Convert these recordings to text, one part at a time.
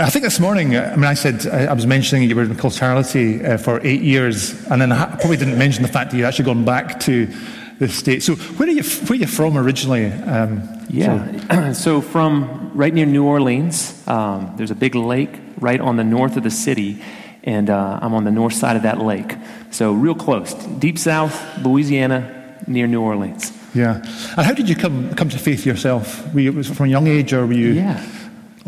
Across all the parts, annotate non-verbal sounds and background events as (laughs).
I think this morning, uh, I mean, I said, I, I was mentioning you were in Kiltarlity uh, for eight years, and then I probably didn't mention the fact that you'd actually gone back to the States. So, where are you, where are you from originally? Um, yeah, so. (clears throat) so. from right near New Orleans, um, there's a big lake right on the north of the city, and uh, I'm on the north side of that lake. So, real close. Deep south, Louisiana, near New Orleans. Yeah. And how did you come, come to faith yourself? Were you, was it from a young age, or were you? Yeah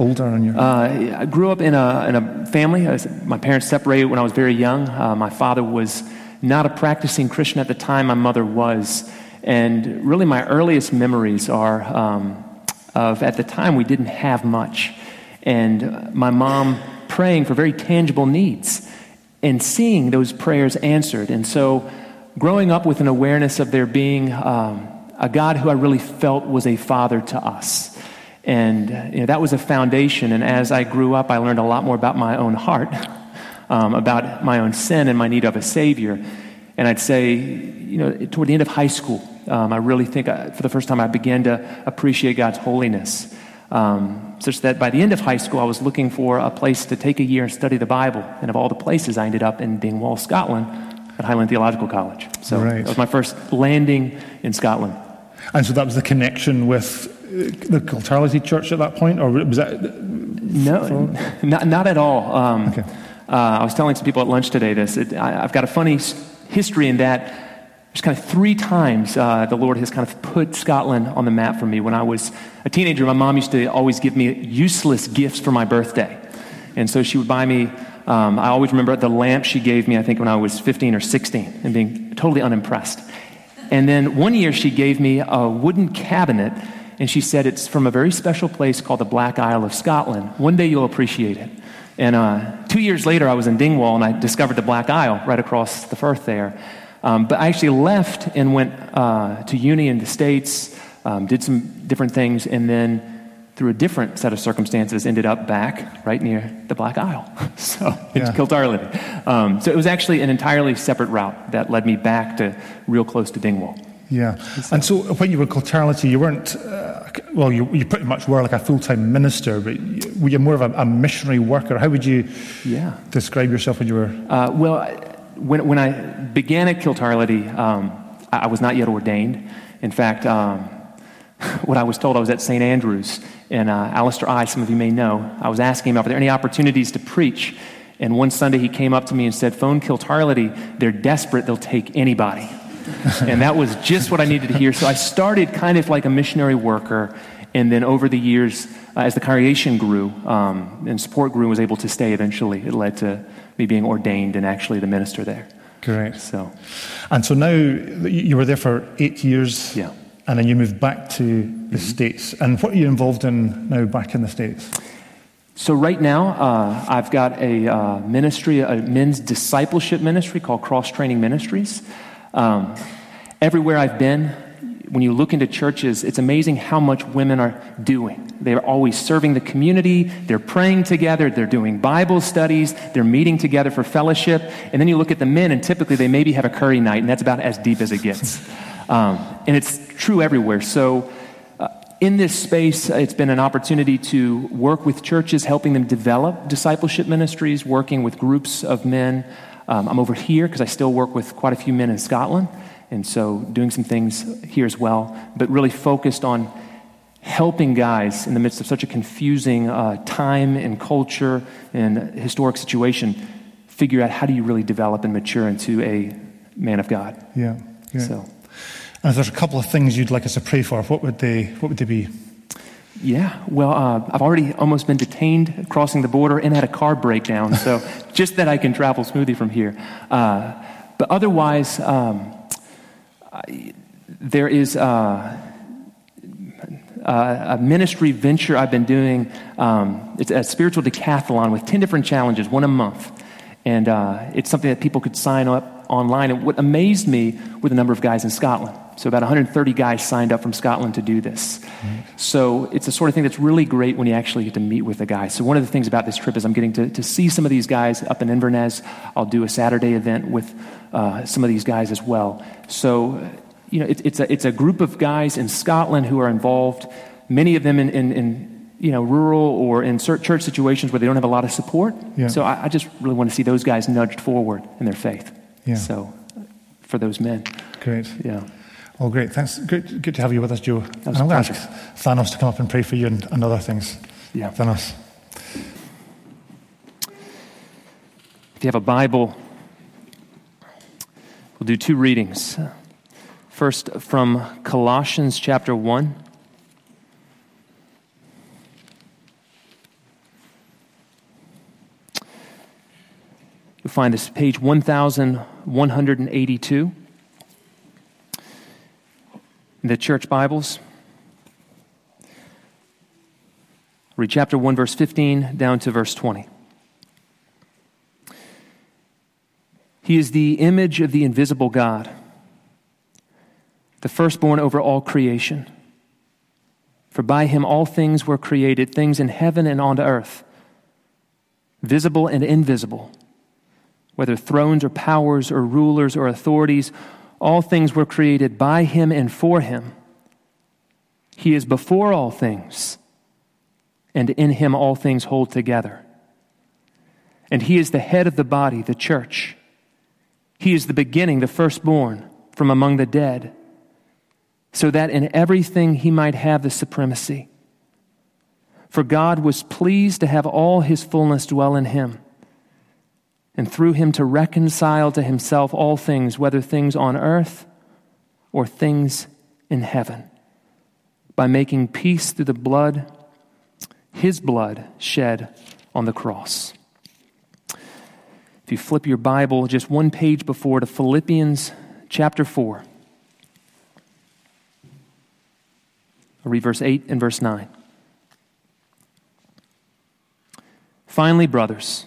older on your? Uh, I grew up in a, in a family. Was, my parents separated when I was very young. Uh, my father was not a practicing Christian at the time. My mother was. And really, my earliest memories are um, of at the time we didn't have much. And my mom praying for very tangible needs and seeing those prayers answered. And so, growing up with an awareness of there being um, a God who I really felt was a father to us. And you know, that was a foundation. And as I grew up, I learned a lot more about my own heart, (laughs) um, about my own sin and my need of a Savior. And I'd say, you know, toward the end of high school, um, I really think I, uh, for the first time I began to appreciate God's holiness. Um, such that by the end of high school, I was looking for a place to take a year and study the Bible. And of all the places, I ended up in Dingwall, Scotland, at Highland Theological College. So right. that was my first landing in Scotland. And so that was the connection with the Kiltarlity church at that point, or was that? No, not, not at all. Um, okay. Uh, I was telling some people at lunch today this. It, I, have got a funny history in that there's kind of three times uh, the Lord has kind of put Scotland on the map for me. When I was a teenager, my mom used to always give me useless gifts for my birthday. And so she would buy me, um, I always remember the lamp she gave me, I think when I was 15 or 16, and being totally unimpressed. And then one year she gave me a wooden cabinet and she said it's from a very special place called the Black Isle of Scotland. One day you'll appreciate it. And uh, two years later, I was in Dingwall and I discovered the Black Isle right across the Firth there. Um, but I actually left and went uh, to uni in the States, um, did some different things, and then through a different set of circumstances, ended up back right near the Black Isle. (laughs) so yeah. it's Kiltarlity. Um, so it was actually an entirely separate route that led me back to real close to Dingwall. Yeah. And so when you were Kiltarlity, you weren't, uh, well, you, you pretty much were like a full time minister, but were you more of a, a, missionary worker? How would you yeah. describe yourself when you were? Uh, well, when, when I began at Kiltarlity, um, I, I, was not yet ordained. In fact, um, (laughs) what I was told, I was at St. Andrews, and uh, Alistair I, some of you may know, I was asking him, are there any opportunities to preach? And one Sunday he came up to me and said, Phone Kiltarlity, they're desperate, they'll take anybody and that was just what I needed to hear. So I started kind of like a missionary worker. And then over the years, uh, as the congregation grew um, and support grew and was able to stay eventually, it led to me being ordained and actually the minister there. Correct. So, and so now you were there for eight years. Yeah. And then you moved back to the mm-hmm. States. And what are you involved in now back in the States? So, right now, uh, I've got a uh, ministry, a men's discipleship ministry called Cross Training Ministries. Um, everywhere I've been, when you look into churches, it's amazing how much women are doing. They're always serving the community, they're praying together, they're doing Bible studies, they're meeting together for fellowship. And then you look at the men, and typically they maybe have a curry night, and that's about as deep as it gets. Um, and it's true everywhere. So, uh, in this space, it's been an opportunity to work with churches, helping them develop discipleship ministries, working with groups of men. Um, I'm over here because I still work with quite a few men in Scotland, and so doing some things here as well, but really focused on helping guys in the midst of such a confusing uh, time and culture and historic situation figure out how do you really develop and mature into a man of God. Yeah. yeah. So. And if there's a couple of things you'd like us to pray for, what would they, what would they be? Yeah, well, uh, I've already almost been detained crossing the border and had a car breakdown, so (laughs) just that I can travel smoothly from here. Uh, but otherwise, um, I, there is uh, a ministry venture I've been doing. Um, it's a spiritual decathlon with 10 different challenges, one a month. And uh, it's something that people could sign up online. And what amazed me were the number of guys in Scotland. So, about 130 guys signed up from Scotland to do this. So, it's the sort of thing that's really great when you actually get to meet with a guy. So, one of the things about this trip is I'm getting to, to see some of these guys up in Inverness. I'll do a Saturday event with uh, some of these guys as well. So, you know, it, it's, a, it's a group of guys in Scotland who are involved, many of them in, in, in you know, rural or in church situations where they don't have a lot of support. Yeah. So I, I just really want to see those guys nudged forward in their faith. Yeah. So for those men, Great. yeah. Well, great. Thanks. Good, good to have you with us, Joe. and I'm going to ask Thanos to come up and pray for you and, and other things. Yeah. Thanos. If you have a Bible, we'll do two readings. First, from Colossians chapter 1. You'll find this page 1182 in the church Bibles. Read chapter 1, verse 15 down to verse 20. He is the image of the invisible God, the firstborn over all creation. For by him all things were created, things in heaven and on earth, visible and invisible, whether thrones or powers or rulers or authorities, all things were created by him and for him. He is before all things, and in him all things hold together. And he is the head of the body, the church. He is the beginning, the firstborn from among the dead, so that in everything he might have the supremacy. For God was pleased to have all his fullness dwell in him, and through him to reconcile to himself all things, whether things on earth or things in heaven, by making peace through the blood, his blood shed on the cross. If you flip your Bible just one page before to Philippians chapter 4, I'll read verse 8 and verse 9. Finally, brothers,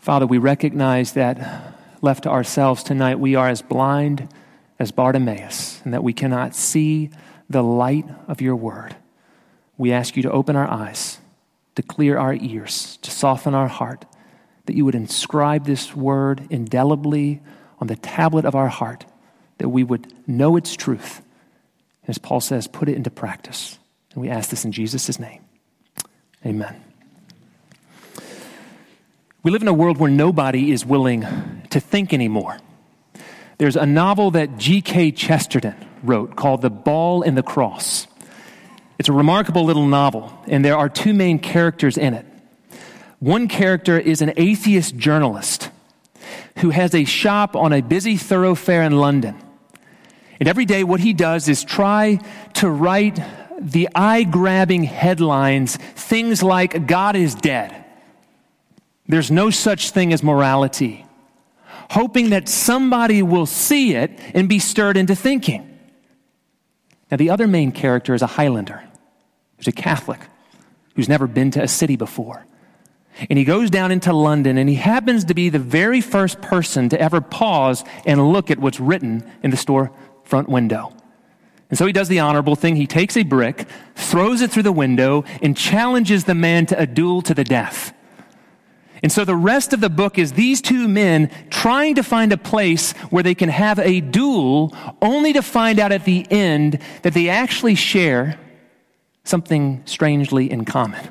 Father, we recognize that left to ourselves tonight, we are as blind as Bartimaeus, and that we cannot see the light of your word. We ask you to open our eyes, to clear our ears, to soften our heart, that you would inscribe this word indelibly on the tablet of our heart, that we would know its truth. And as Paul says, put it into practice. And we ask this in Jesus' name. Amen. We live in a world where nobody is willing to think anymore. There's a novel that G.K. Chesterton wrote called The Ball and the Cross. It's a remarkable little novel, and there are two main characters in it. One character is an atheist journalist who has a shop on a busy thoroughfare in London. And every day, what he does is try to write the eye grabbing headlines, things like, God is dead. There's no such thing as morality. Hoping that somebody will see it and be stirred into thinking. Now, the other main character is a Highlander, who's a Catholic, who's never been to a city before. And he goes down into London and he happens to be the very first person to ever pause and look at what's written in the store front window. And so he does the honorable thing. He takes a brick, throws it through the window, and challenges the man to a duel to the death. And so the rest of the book is these two men trying to find a place where they can have a duel, only to find out at the end that they actually share something strangely in common.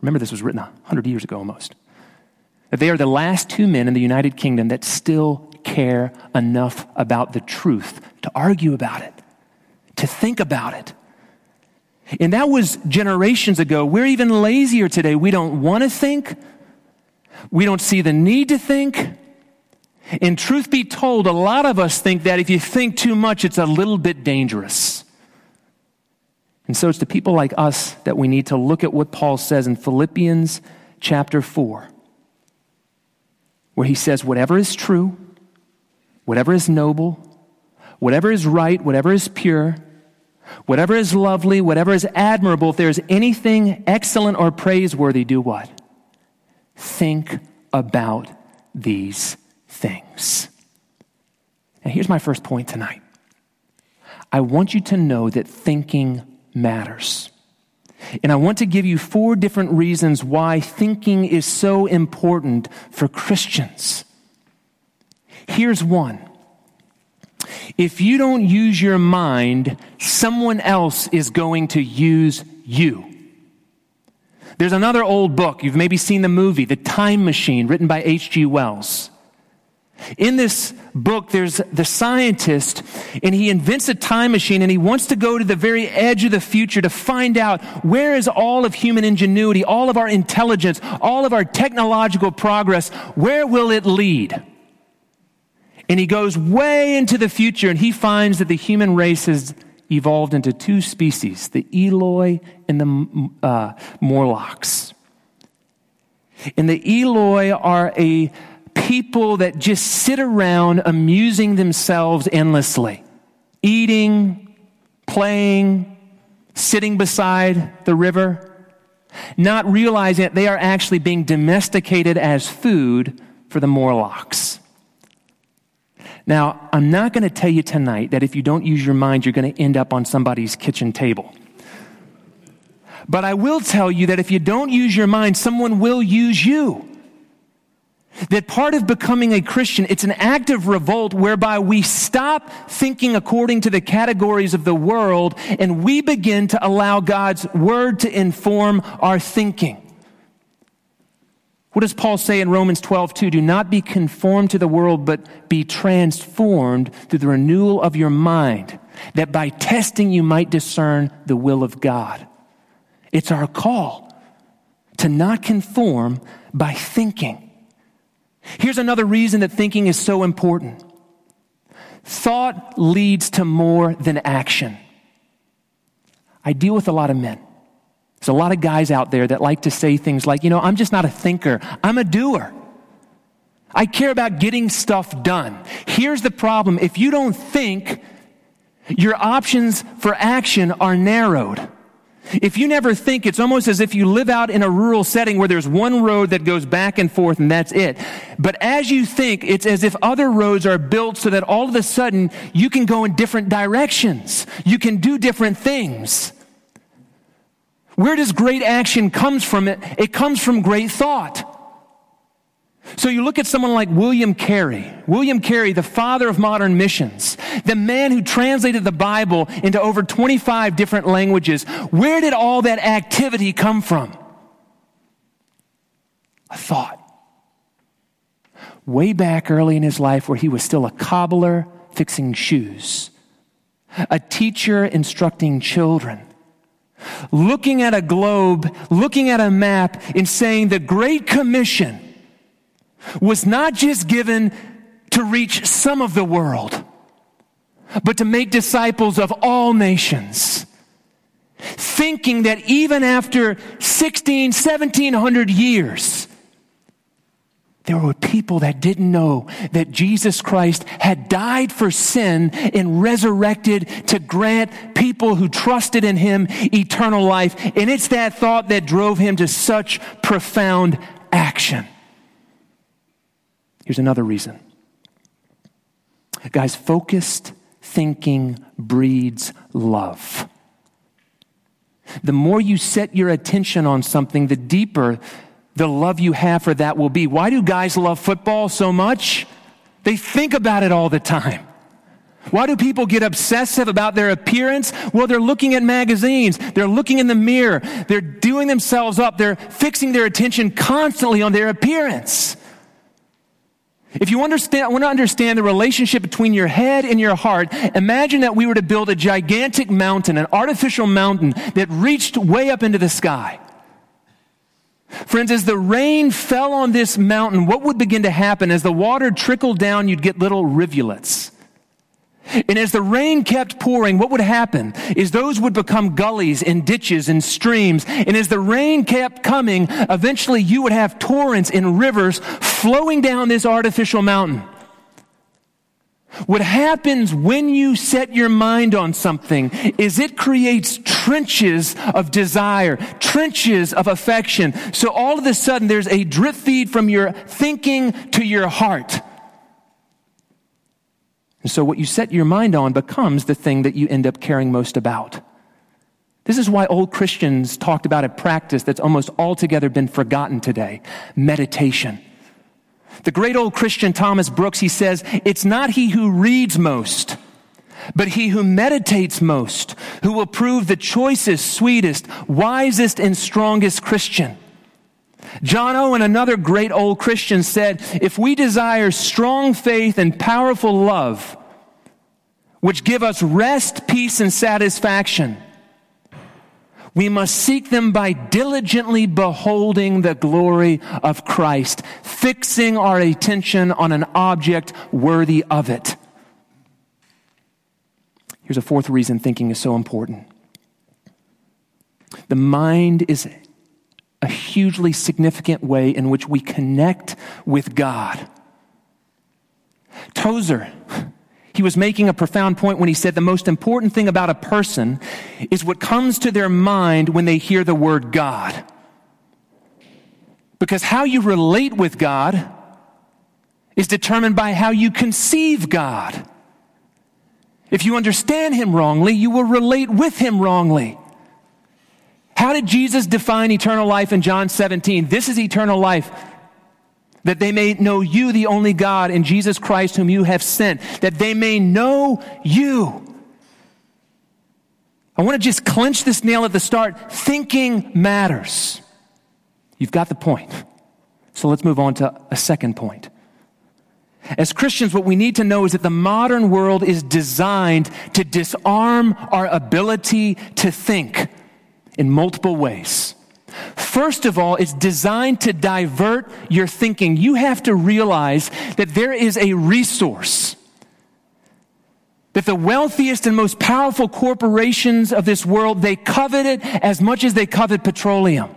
Remember, this was written 100 years ago almost. That they are the last two men in the United Kingdom that still care enough about the truth to argue about it, to think about it. And that was generations ago. We're even lazier today. We don't want to think. We don't see the need to think. And truth be told, a lot of us think that if you think too much, it's a little bit dangerous. And so it's to people like us that we need to look at what Paul says in Philippians chapter 4, where he says, Whatever is true, whatever is noble, whatever is right, whatever is pure, whatever is lovely, whatever is admirable, if there is anything excellent or praiseworthy, do what? Think about these things. And here's my first point tonight I want you to know that thinking matters. And I want to give you four different reasons why thinking is so important for Christians. Here's one. If you don't use your mind, someone else is going to use you. There's another old book, you've maybe seen the movie, The Time Machine, written by H.G. Wells. In this book, there's the scientist, and he invents a time machine, and he wants to go to the very edge of the future to find out where is all of human ingenuity, all of our intelligence, all of our technological progress, where will it lead? And he goes way into the future, and he finds that the human race has evolved into two species the Eloi and the uh, Morlocks. And the Eloi are a people that just sit around amusing themselves endlessly, eating, playing, sitting beside the river, not realizing that they are actually being domesticated as food for the Morlocks. Now, I'm not going to tell you tonight that if you don't use your mind, you're going to end up on somebody's kitchen table. But I will tell you that if you don't use your mind, someone will use you. That part of becoming a Christian, it's an act of revolt whereby we stop thinking according to the categories of the world and we begin to allow God's word to inform our thinking. What does Paul say in Romans 12, 2? Do not be conformed to the world, but be transformed through the renewal of your mind, that by testing you might discern the will of God. It's our call to not conform by thinking. Here's another reason that thinking is so important thought leads to more than action. I deal with a lot of men. There's a lot of guys out there that like to say things like, you know, I'm just not a thinker, I'm a doer. I care about getting stuff done. Here's the problem if you don't think, your options for action are narrowed. If you never think, it's almost as if you live out in a rural setting where there's one road that goes back and forth and that's it. But as you think, it's as if other roads are built so that all of a sudden you can go in different directions. You can do different things. Where does great action comes from? It, it comes from great thought. So you look at someone like William Carey, William Carey, the father of modern missions, the man who translated the Bible into over 25 different languages. Where did all that activity come from? A thought. Way back early in his life, where he was still a cobbler fixing shoes, a teacher instructing children, looking at a globe, looking at a map, and saying, The Great Commission was not just given to reach some of the world, but to make disciples of all nations. Thinking that even after 16, 1700 years, there were people that didn't know that Jesus Christ had died for sin and resurrected to grant people who trusted in him eternal life. And it's that thought that drove him to such profound action. Here's another reason. Guys, focused thinking breeds love. The more you set your attention on something, the deeper the love you have for that will be. Why do guys love football so much? They think about it all the time. Why do people get obsessive about their appearance? Well, they're looking at magazines. They're looking in the mirror. They're doing themselves up. They're fixing their attention constantly on their appearance. If you understand, want to understand the relationship between your head and your heart, imagine that we were to build a gigantic mountain, an artificial mountain that reached way up into the sky. Friends, as the rain fell on this mountain, what would begin to happen? As the water trickled down, you'd get little rivulets. And as the rain kept pouring, what would happen is those would become gullies and ditches and streams. And as the rain kept coming, eventually you would have torrents and rivers flowing down this artificial mountain. What happens when you set your mind on something is it creates trenches of desire, trenches of affection. So all of a sudden there's a drip feed from your thinking to your heart. And so what you set your mind on becomes the thing that you end up caring most about. This is why old Christians talked about a practice that's almost altogether been forgotten today meditation. The great old Christian Thomas Brooks, he says, it's not he who reads most, but he who meditates most, who will prove the choicest, sweetest, wisest, and strongest Christian. John Owen, another great old Christian, said, If we desire strong faith and powerful love, which give us rest, peace, and satisfaction, we must seek them by diligently beholding the glory of Christ, fixing our attention on an object worthy of it. Here's a fourth reason thinking is so important. The mind is a hugely significant way in which we connect with God. Tozer, he was making a profound point when he said the most important thing about a person is what comes to their mind when they hear the word God. Because how you relate with God is determined by how you conceive God. If you understand Him wrongly, you will relate with Him wrongly. How did Jesus define eternal life in John 17? This is eternal life that they may know you, the only God, and Jesus Christ, whom you have sent, that they may know you. I want to just clench this nail at the start. Thinking matters. You've got the point. So let's move on to a second point. As Christians, what we need to know is that the modern world is designed to disarm our ability to think in multiple ways. First of all, it's designed to divert your thinking. You have to realize that there is a resource. That the wealthiest and most powerful corporations of this world, they covet it as much as they covet petroleum.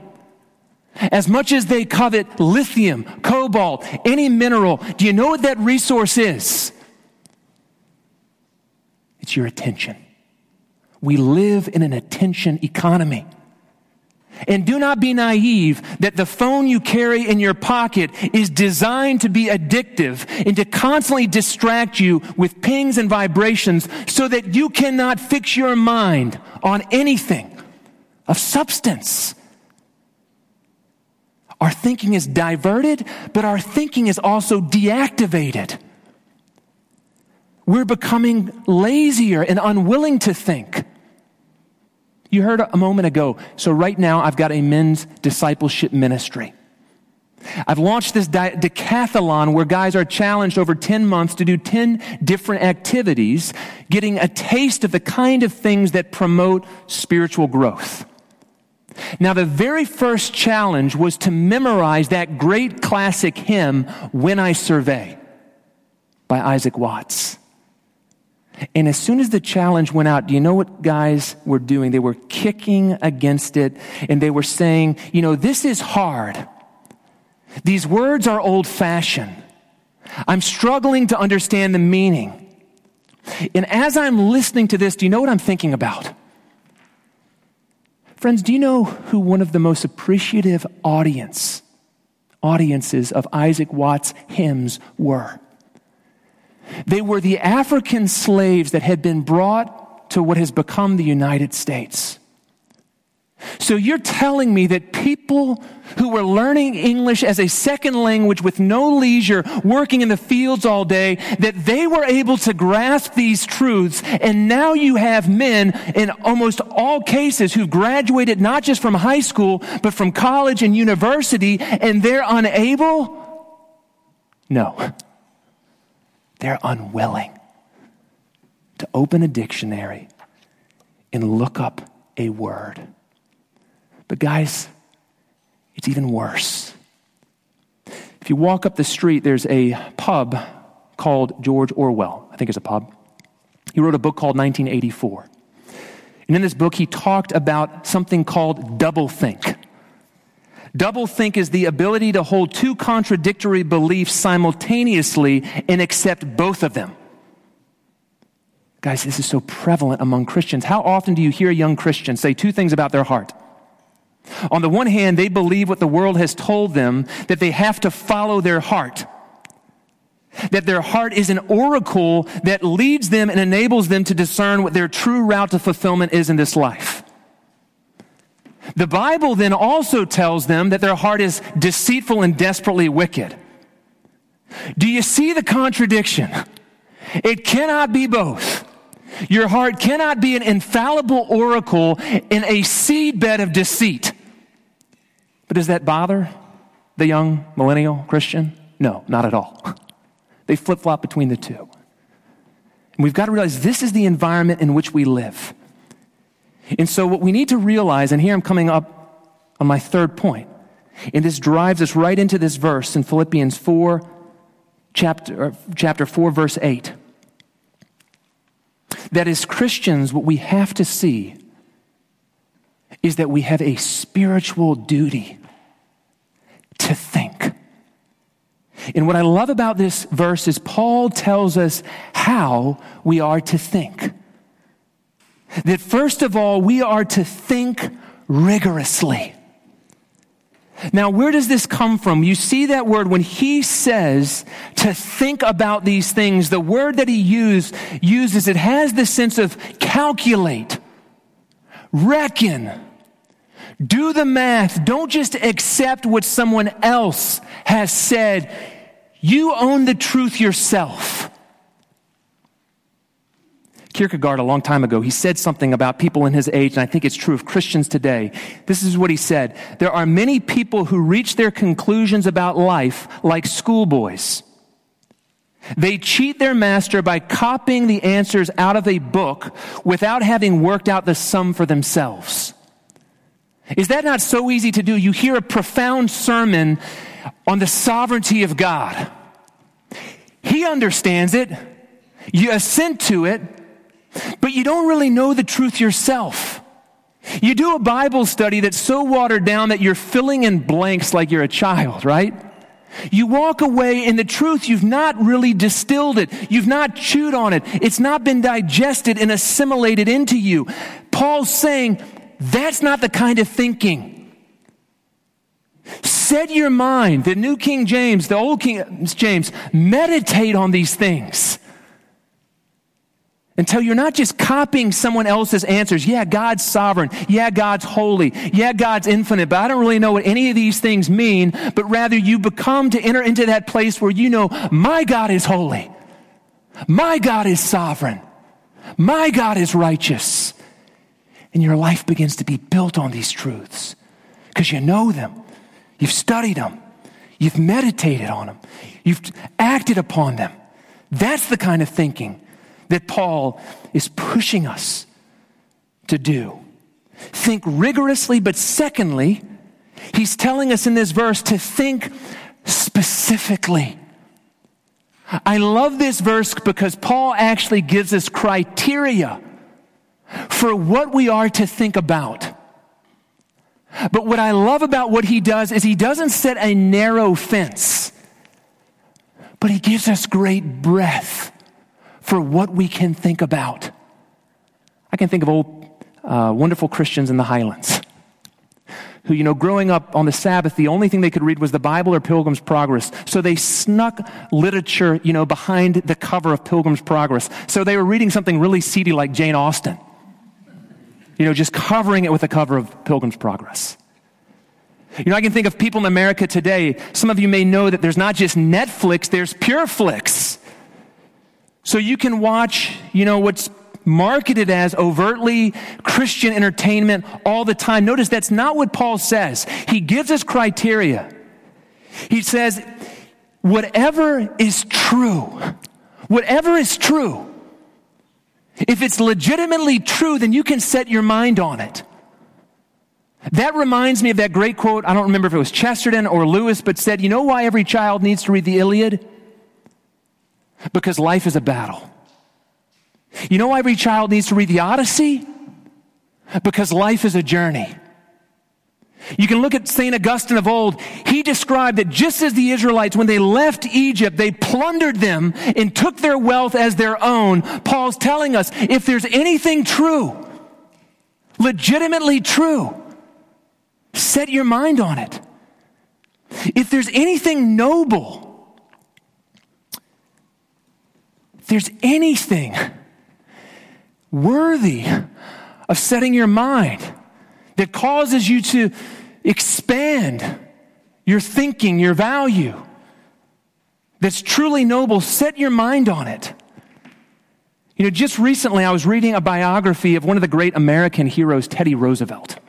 As much as they covet lithium, cobalt, any mineral. Do you know what that resource is? It's your attention. We live in an attention economy. And do not be naive that the phone you carry in your pocket is designed to be addictive and to constantly distract you with pings and vibrations so that you cannot fix your mind on anything of substance. Our thinking is diverted, but our thinking is also deactivated. We're becoming lazier and unwilling to think. You heard a moment ago. So, right now, I've got a men's discipleship ministry. I've launched this decathlon where guys are challenged over 10 months to do 10 different activities, getting a taste of the kind of things that promote spiritual growth. Now, the very first challenge was to memorize that great classic hymn, When I Survey, by Isaac Watts. And as soon as the challenge went out, do you know what guys were doing? They were kicking against it and they were saying, you know, this is hard. These words are old fashioned. I'm struggling to understand the meaning. And as I'm listening to this, do you know what I'm thinking about? Friends, do you know who one of the most appreciative audience audiences of Isaac Watts hymns were? They were the African slaves that had been brought to what has become the United States. So you're telling me that people who were learning English as a second language with no leisure, working in the fields all day, that they were able to grasp these truths. And now you have men in almost all cases who graduated not just from high school, but from college and university, and they're unable? No. They're unwilling to open a dictionary and look up a word. But, guys, it's even worse. If you walk up the street, there's a pub called George Orwell. I think it's a pub. He wrote a book called 1984. And in this book, he talked about something called doublethink. Doublethink is the ability to hold two contradictory beliefs simultaneously and accept both of them. Guys, this is so prevalent among Christians. How often do you hear young Christians say two things about their heart? On the one hand, they believe what the world has told them that they have to follow their heart. That their heart is an oracle that leads them and enables them to discern what their true route to fulfillment is in this life. The Bible then also tells them that their heart is deceitful and desperately wicked. Do you see the contradiction? It cannot be both. Your heart cannot be an infallible oracle in a seedbed of deceit. But does that bother the young millennial Christian? No, not at all. They flip flop between the two. And we've got to realize this is the environment in which we live. And so, what we need to realize, and here I'm coming up on my third point, and this drives us right into this verse in Philippians 4, chapter, chapter 4, verse 8 that as Christians, what we have to see is that we have a spiritual duty to think. And what I love about this verse is Paul tells us how we are to think. That first of all, we are to think rigorously. Now, where does this come from? You see that word when he says to think about these things, the word that he uses, it has the sense of calculate, reckon, do the math. Don't just accept what someone else has said. You own the truth yourself. Kierkegaard, a long time ago, he said something about people in his age, and I think it's true of Christians today. This is what he said There are many people who reach their conclusions about life like schoolboys. They cheat their master by copying the answers out of a book without having worked out the sum for themselves. Is that not so easy to do? You hear a profound sermon on the sovereignty of God. He understands it. You assent to it, but you don't really know the truth yourself. You do a Bible study that's so watered down that you're filling in blanks like you're a child, right? You walk away and the truth, you've not really distilled it. You've not chewed on it. It's not been digested and assimilated into you. Paul's saying that's not the kind of thinking. Set your mind, the New King James, the Old King James, meditate on these things until you're not just copying someone else's answers. Yeah, God's sovereign. Yeah, God's holy. Yeah, God's infinite, but I don't really know what any of these things mean, but rather you become to enter into that place where you know, my God is holy. My God is sovereign. My God is righteous. And your life begins to be built on these truths because you know them. You've studied them. You've meditated on them. You've acted upon them. That's the kind of thinking that Paul is pushing us to do. Think rigorously, but secondly, he's telling us in this verse to think specifically. I love this verse because Paul actually gives us criteria for what we are to think about. But what I love about what he does is he doesn't set a narrow fence, but he gives us great breadth for what we can think about. I can think of old, uh, wonderful Christians in the Highlands who, you know, growing up on the Sabbath, the only thing they could read was the Bible or Pilgrim's Progress. So they snuck literature, you know, behind the cover of Pilgrim's Progress. So they were reading something really seedy like Jane Austen. You know, just covering it with the cover of Pilgrim's Progress. You know, I can think of people in America today. Some of you may know that there's not just Netflix, there's PureFlix. So you can watch, you know, what's marketed as overtly Christian entertainment all the time. Notice that's not what Paul says. He gives us criteria. He says, whatever is true, whatever is true, if it's legitimately true, then you can set your mind on it. That reminds me of that great quote. I don't remember if it was Chesterton or Lewis, but said, You know why every child needs to read the Iliad? Because life is a battle. You know why every child needs to read the Odyssey? Because life is a journey. You can look at St. Augustine of old. He described that just as the Israelites, when they left Egypt, they plundered them and took their wealth as their own. Paul's telling us if there's anything true, legitimately true, set your mind on it. If there's anything noble, if there's anything worthy of setting your mind that causes you to expand your thinking, your value, that's truly noble, set your mind on it. You know, just recently I was reading a biography of one of the great American heroes, Teddy Roosevelt.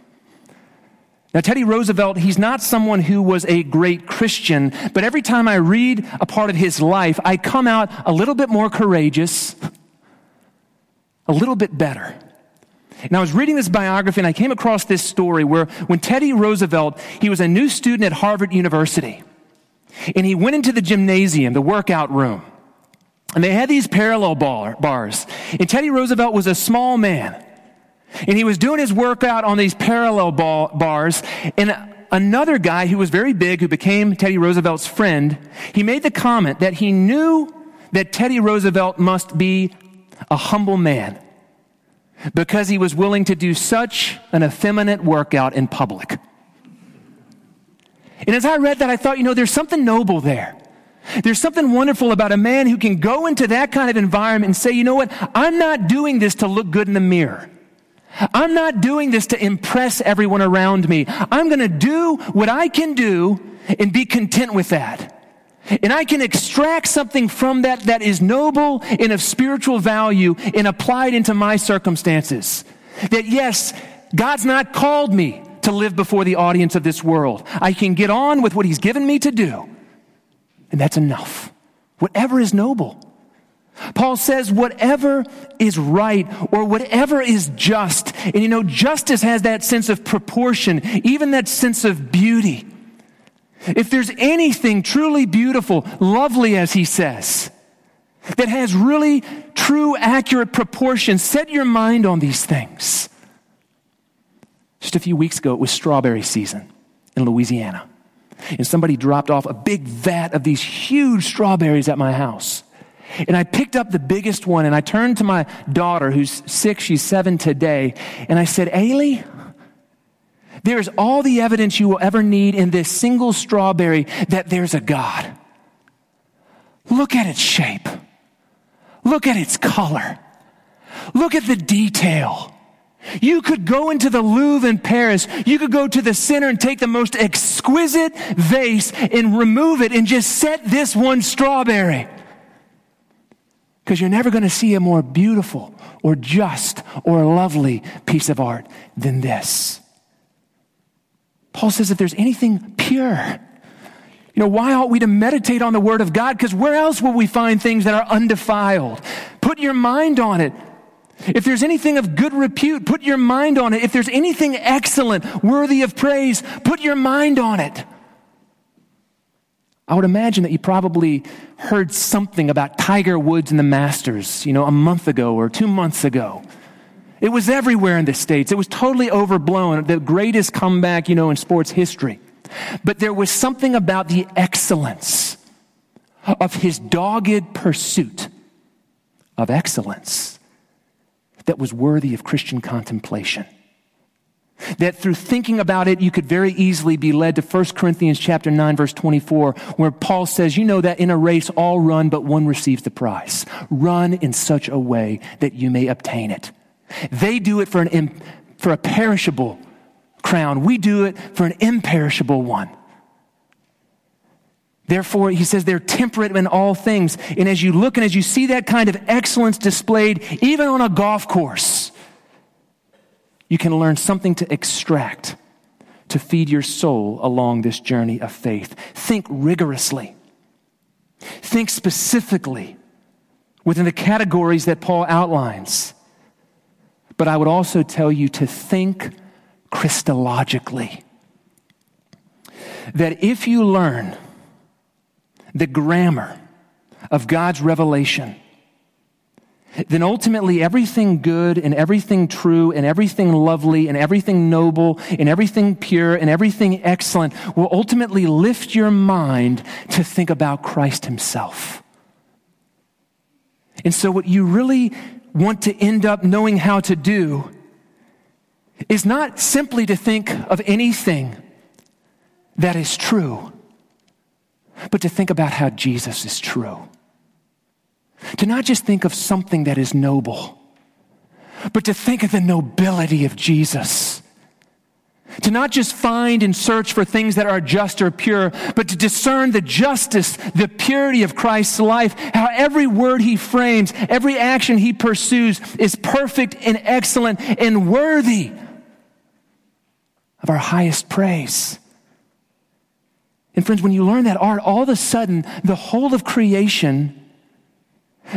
Now, Teddy Roosevelt, he's not someone who was a great Christian, but every time I read a part of his life, I come out a little bit more courageous, a little bit better. And I was reading this biography and I came across this story where when Teddy Roosevelt, he was a new student at Harvard University, and he went into the gymnasium, the workout room, and they had these parallel bar, bars. And Teddy Roosevelt was a small man. And he was doing his workout on these parallel ball, bars. And another guy who was very big, who became Teddy Roosevelt's friend, he made the comment that he knew that Teddy Roosevelt must be a humble man because he was willing to do such an effeminate workout in public. And as I read that, I thought, you know, there's something noble there. There's something wonderful about a man who can go into that kind of environment and say, you know what? I'm not doing this to look good in the mirror. I'm not doing this to impress everyone around me. I'm going to do what I can do and be content with that. And I can extract something from that that is noble and of spiritual value and apply it into my circumstances. That yes, God's not called me to live before the audience of this world. I can get on with what He's given me to do. And that's enough. Whatever is noble. Paul says, whatever is right or whatever is just. And you know, justice has that sense of proportion, even that sense of beauty. If there's anything truly beautiful, lovely, as he says, that has really true, accurate proportion, set your mind on these things. Just a few weeks ago, it was strawberry season in Louisiana. And somebody dropped off a big vat of these huge strawberries at my house. And I picked up the biggest one and I turned to my daughter, who's six, she's seven today, and I said, Ailey, there is all the evidence you will ever need in this single strawberry that there's a God. Look at its shape. Look at its color. Look at the detail. You could go into the Louvre in Paris. You could go to the center and take the most exquisite vase and remove it and just set this one strawberry. Because you're never going to see a more beautiful or just or lovely piece of art than this. Paul says if there's anything pure, you know, why ought we to meditate on the Word of God? Because where else will we find things that are undefiled? Put your mind on it. If there's anything of good repute, put your mind on it. If there's anything excellent, worthy of praise, put your mind on it. I would imagine that you probably heard something about Tiger Woods and the Masters, you know, a month ago or two months ago. It was everywhere in the States. It was totally overblown, the greatest comeback, you know, in sports history. But there was something about the excellence of his dogged pursuit of excellence that was worthy of Christian contemplation. That through thinking about it, you could very easily be led to 1 Corinthians chapter 9, verse 24, where Paul says, You know that in a race all run, but one receives the prize. Run in such a way that you may obtain it. They do it for, an, for a perishable crown. We do it for an imperishable one. Therefore, he says they're temperate in all things. And as you look and as you see that kind of excellence displayed, even on a golf course, you can learn something to extract to feed your soul along this journey of faith. Think rigorously. Think specifically within the categories that Paul outlines. But I would also tell you to think Christologically. That if you learn the grammar of God's revelation, then ultimately everything good and everything true and everything lovely and everything noble and everything pure and everything excellent will ultimately lift your mind to think about Christ Himself. And so, what you really want to end up knowing how to do is not simply to think of anything that is true, but to think about how Jesus is true. To not just think of something that is noble, but to think of the nobility of Jesus. To not just find and search for things that are just or pure, but to discern the justice, the purity of Christ's life, how every word he frames, every action he pursues is perfect and excellent and worthy of our highest praise. And friends, when you learn that art, all of a sudden, the whole of creation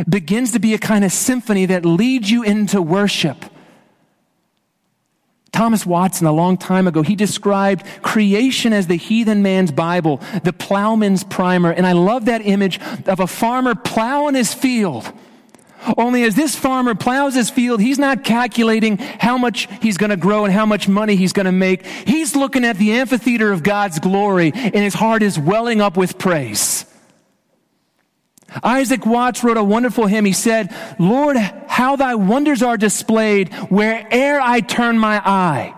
begins to be a kind of symphony that leads you into worship. Thomas Watson, a long time ago, he described creation as the heathen man's Bible, the plowman's primer. And I love that image of a farmer plowing his field. Only as this farmer plows his field, he's not calculating how much he's going to grow and how much money he's going to make. He's looking at the amphitheater of God's glory and his heart is welling up with praise. Isaac Watts wrote a wonderful hymn. He said, Lord, how thy wonders are displayed where'er I turn my eye.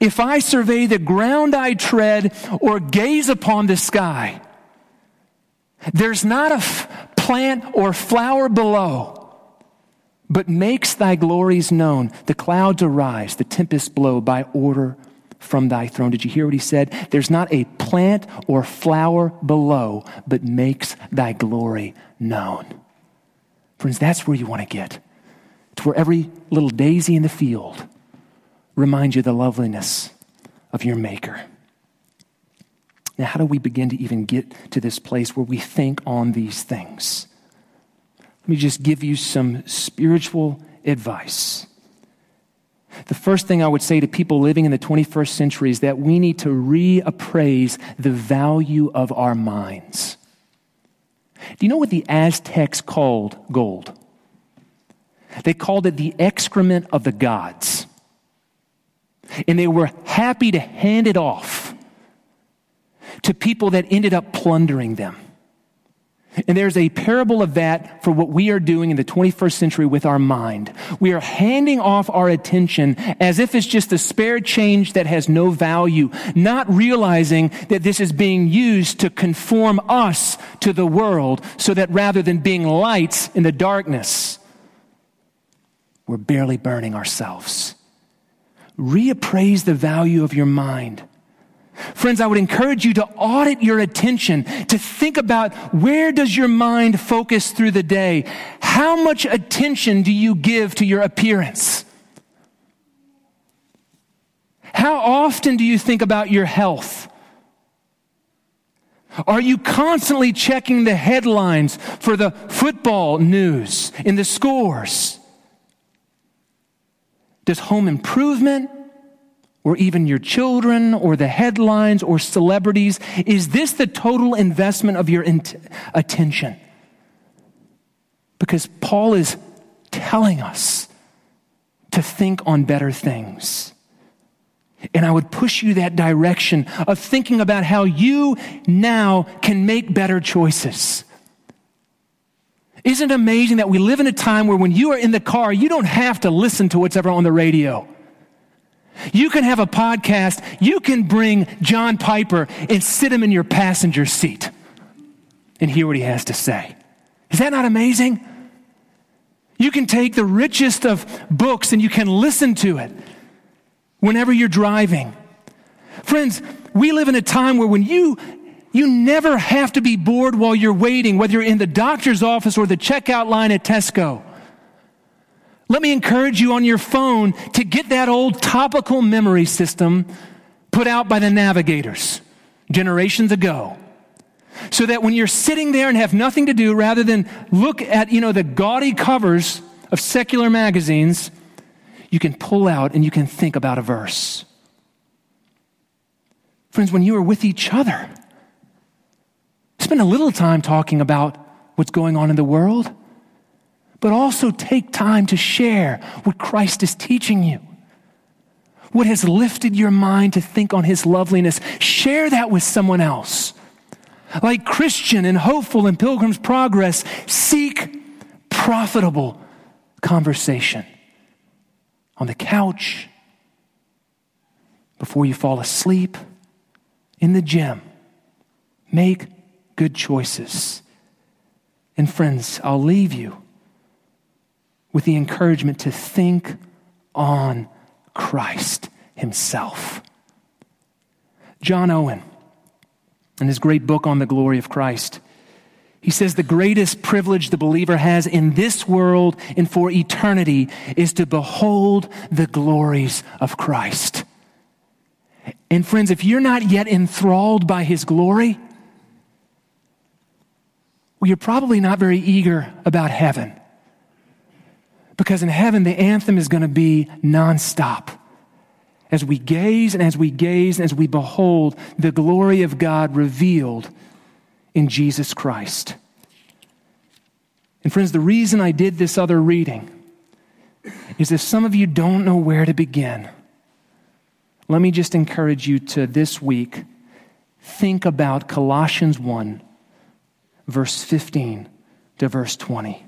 If I survey the ground I tread or gaze upon the sky, there's not a f- plant or flower below, but makes thy glories known. The clouds arise, the tempests blow by order from thy throne. Did you hear what he said? There's not a plant or flower below, but makes thy glory known. Friends, that's where you want to get. To where every little daisy in the field reminds you of the loveliness of your Maker. Now, how do we begin to even get to this place where we think on these things? Let me just give you some spiritual advice. The first thing I would say to people living in the 21st century is that we need to reappraise the value of our minds. Do you know what the Aztecs called gold? They called it the excrement of the gods. And they were happy to hand it off to people that ended up plundering them. And there's a parable of that for what we are doing in the 21st century with our mind. We are handing off our attention as if it's just a spare change that has no value, not realizing that this is being used to conform us to the world so that rather than being lights in the darkness, we're barely burning ourselves. Reappraise the value of your mind. Friends, I would encourage you to audit your attention, to think about where does your mind focus through the day? How much attention do you give to your appearance? How often do you think about your health? Are you constantly checking the headlines for the football news in the scores? Does home improvement or even your children or the headlines or celebrities? Is this the total investment of your attention? Because Paul is telling us to think on better things. And I would push you that direction of thinking about how you now can make better choices. Isn't it amazing that we live in a time where when you are in the car, you don't have to listen to what's ever on the radio? You can have a podcast. You can bring John Piper and sit him in your passenger seat and hear what he has to say. Is that not amazing? You can take the richest of books and you can listen to it whenever you're driving. Friends, we live in a time where when you you never have to be bored while you're waiting, whether you're in the doctor's office or the checkout line at Tesco. Let me encourage you on your phone to get that old topical memory system put out by the navigators generations ago. So that when you're sitting there and have nothing to do, rather than look at, you know, the gaudy covers of secular magazines, you can pull out and you can think about a verse. Friends, when you are with each other, spend a little time talking about what's going on in the world. But also take time to share what Christ is teaching you. What has lifted your mind to think on his loveliness, share that with someone else. Like Christian and hopeful in Pilgrim's Progress, seek profitable conversation on the couch, before you fall asleep, in the gym. Make good choices. And friends, I'll leave you with the encouragement to think on Christ Himself. John Owen, in his great book on the glory of Christ, he says the greatest privilege the believer has in this world and for eternity is to behold the glories of Christ. And friends, if you're not yet enthralled by his glory, well, you're probably not very eager about heaven. Because in heaven, the anthem is going to be nonstop. As we gaze and as we gaze and as we behold the glory of God revealed in Jesus Christ. And friends, the reason I did this other reading is if some of you don't know where to begin, let me just encourage you to this week think about Colossians 1, verse 15 to verse 20.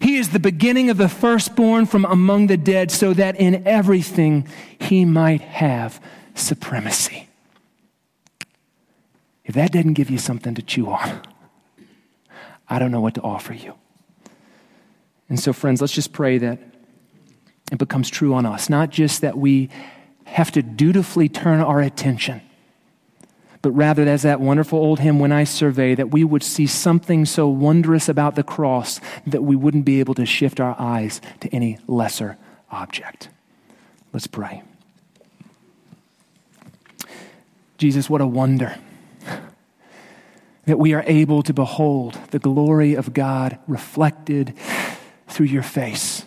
He is the beginning of the firstborn from among the dead, so that in everything he might have supremacy. If that doesn't give you something to chew on, I don't know what to offer you. And so, friends, let's just pray that it becomes true on us. Not just that we have to dutifully turn our attention, but rather, as that wonderful old hymn, When I Survey, that we would see something so wondrous about the cross that we wouldn't be able to shift our eyes to any lesser object. Let's pray. Jesus, what a wonder that we are able to behold the glory of God reflected through your face.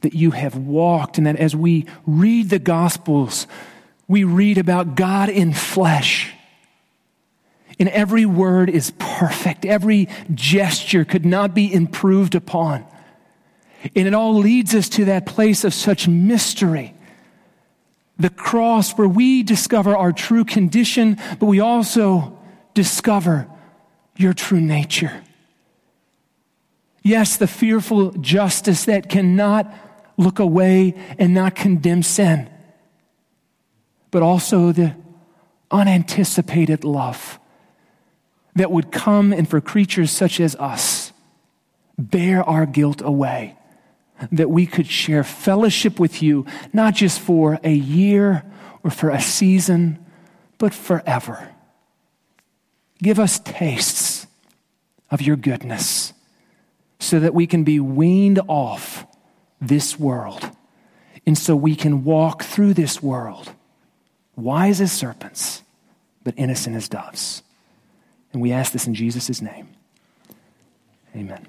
That you have walked, and that as we read the Gospels, we read about God in flesh. And every word is perfect, every gesture could not be improved upon. And it all leads us to that place of such mystery the cross where we discover our true condition, but we also discover your true nature. Yes, the fearful justice that cannot look away and not condemn sin, but also the unanticipated love that would come and for creatures such as us bear our guilt away that we could share fellowship with you, not just for a year or for a season, but forever. Give us tastes of your goodness so that we can be weaned off this world. And so we can walk through this world wise as serpents, but innocent as doves. And we ask this in Jesus' name. Amen.